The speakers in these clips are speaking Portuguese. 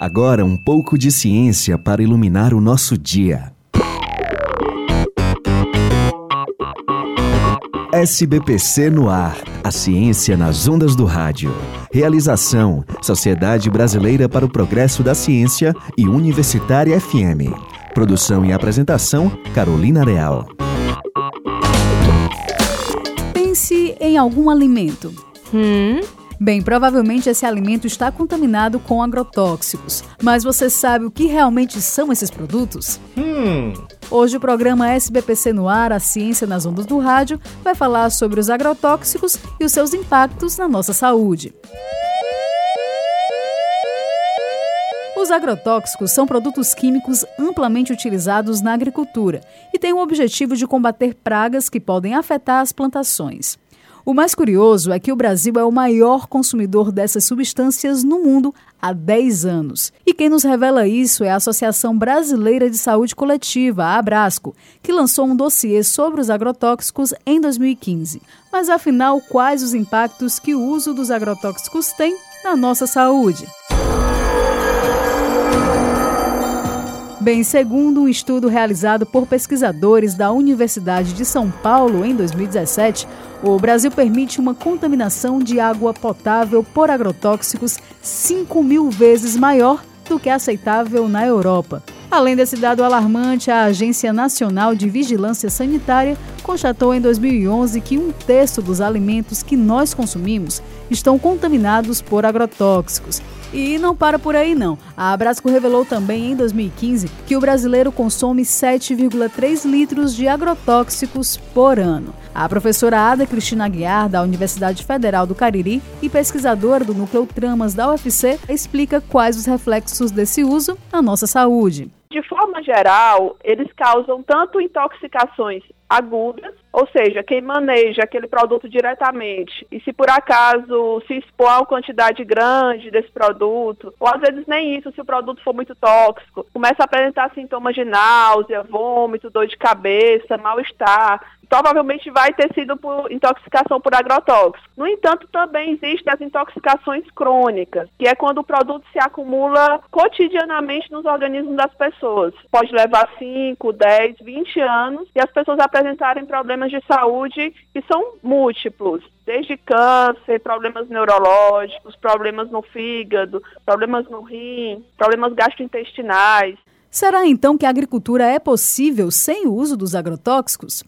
Agora um pouco de ciência para iluminar o nosso dia. SBPC no ar. A ciência nas ondas do rádio. Realização: Sociedade Brasileira para o Progresso da Ciência e Universitária FM. Produção e apresentação: Carolina Real. Pense em algum alimento. Hum? Bem, provavelmente esse alimento está contaminado com agrotóxicos. Mas você sabe o que realmente são esses produtos? Hum. Hoje o programa SBPC no ar, a ciência nas ondas do rádio, vai falar sobre os agrotóxicos e os seus impactos na nossa saúde. Os agrotóxicos são produtos químicos amplamente utilizados na agricultura e têm o objetivo de combater pragas que podem afetar as plantações. O mais curioso é que o Brasil é o maior consumidor dessas substâncias no mundo há 10 anos. E quem nos revela isso é a Associação Brasileira de Saúde Coletiva, a Abrasco, que lançou um dossiê sobre os agrotóxicos em 2015. Mas afinal, quais os impactos que o uso dos agrotóxicos tem na nossa saúde? Bem, segundo um estudo realizado por pesquisadores da Universidade de São Paulo em 2017, o Brasil permite uma contaminação de água potável por agrotóxicos 5 mil vezes maior do que aceitável na Europa. Além desse dado alarmante, a Agência Nacional de Vigilância Sanitária constatou em 2011 que um terço dos alimentos que nós consumimos estão contaminados por agrotóxicos. E não para por aí não. A Abrasco revelou também em 2015 que o brasileiro consome 7,3 litros de agrotóxicos por ano. A professora Ada Cristina Aguiar, da Universidade Federal do Cariri e pesquisadora do Núcleo Tramas da UFC, explica quais os reflexos desse uso na nossa saúde. De forma geral, eles causam tanto intoxicações agudas, ou seja, quem maneja aquele produto diretamente e se por acaso se expor a uma quantidade grande desse produto, ou às vezes nem isso, se o produto for muito tóxico, começa a apresentar sintomas de náusea, vômito, dor de cabeça, mal-estar, provavelmente vai ter sido por intoxicação por agrotóxico. No entanto, também existem as intoxicações crônicas, que é quando o produto se acumula cotidianamente nos organismos das pessoas. Pode levar 5, 10, 20 anos e as pessoas apresentarem problemas de saúde que são múltiplos, desde câncer, problemas neurológicos, problemas no fígado, problemas no rim, problemas gastrointestinais. Será então que a agricultura é possível sem o uso dos agrotóxicos?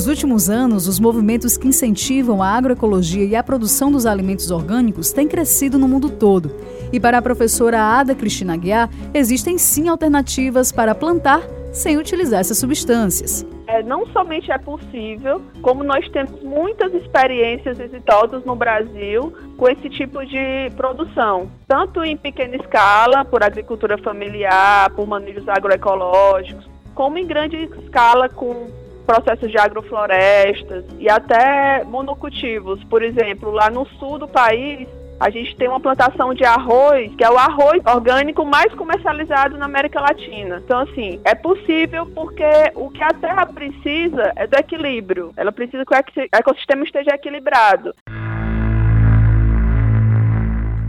Nos últimos anos, os movimentos que incentivam a agroecologia e a produção dos alimentos orgânicos têm crescido no mundo todo. E para a professora Ada Cristina Guiar, existem sim alternativas para plantar sem utilizar essas substâncias. É, não somente é possível, como nós temos muitas experiências exitosas no Brasil com esse tipo de produção, tanto em pequena escala, por agricultura familiar, por manejos agroecológicos, como em grande escala com processos de agroflorestas e até monocultivos. Por exemplo, lá no sul do país, a gente tem uma plantação de arroz, que é o arroz orgânico mais comercializado na América Latina. Então, assim, é possível porque o que a terra precisa é do equilíbrio. Ela precisa que o ecossistema esteja equilibrado.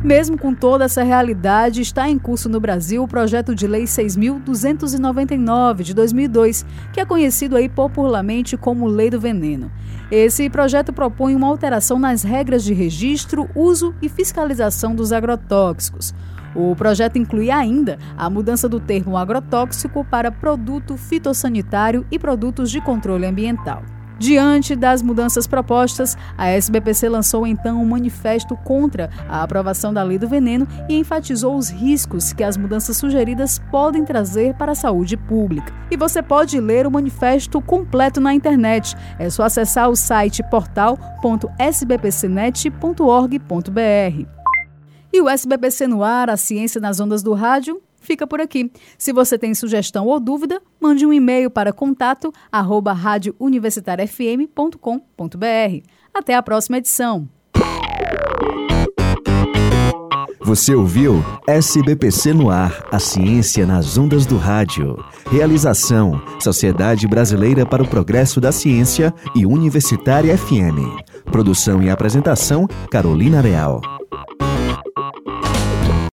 Mesmo com toda essa realidade, está em curso no Brasil o projeto de lei 6.299 de 2002, que é conhecido aí popularmente como Lei do Veneno. Esse projeto propõe uma alteração nas regras de registro, uso e fiscalização dos agrotóxicos. O projeto inclui ainda a mudança do termo agrotóxico para produto fitossanitário e produtos de controle ambiental. Diante das mudanças propostas, a SBPC lançou então um manifesto contra a aprovação da lei do veneno e enfatizou os riscos que as mudanças sugeridas podem trazer para a saúde pública. E você pode ler o manifesto completo na internet. É só acessar o site portal.sbpcnet.org.br. E o SBPC no ar, a ciência nas ondas do rádio, fica por aqui. Se você tem sugestão ou dúvida, mande um e-mail para contato. Até a próxima edição. Você ouviu SBPC no ar, a ciência nas ondas do rádio. Realização: Sociedade Brasileira para o Progresso da Ciência e Universitária FM. Produção e apresentação: Carolina Real.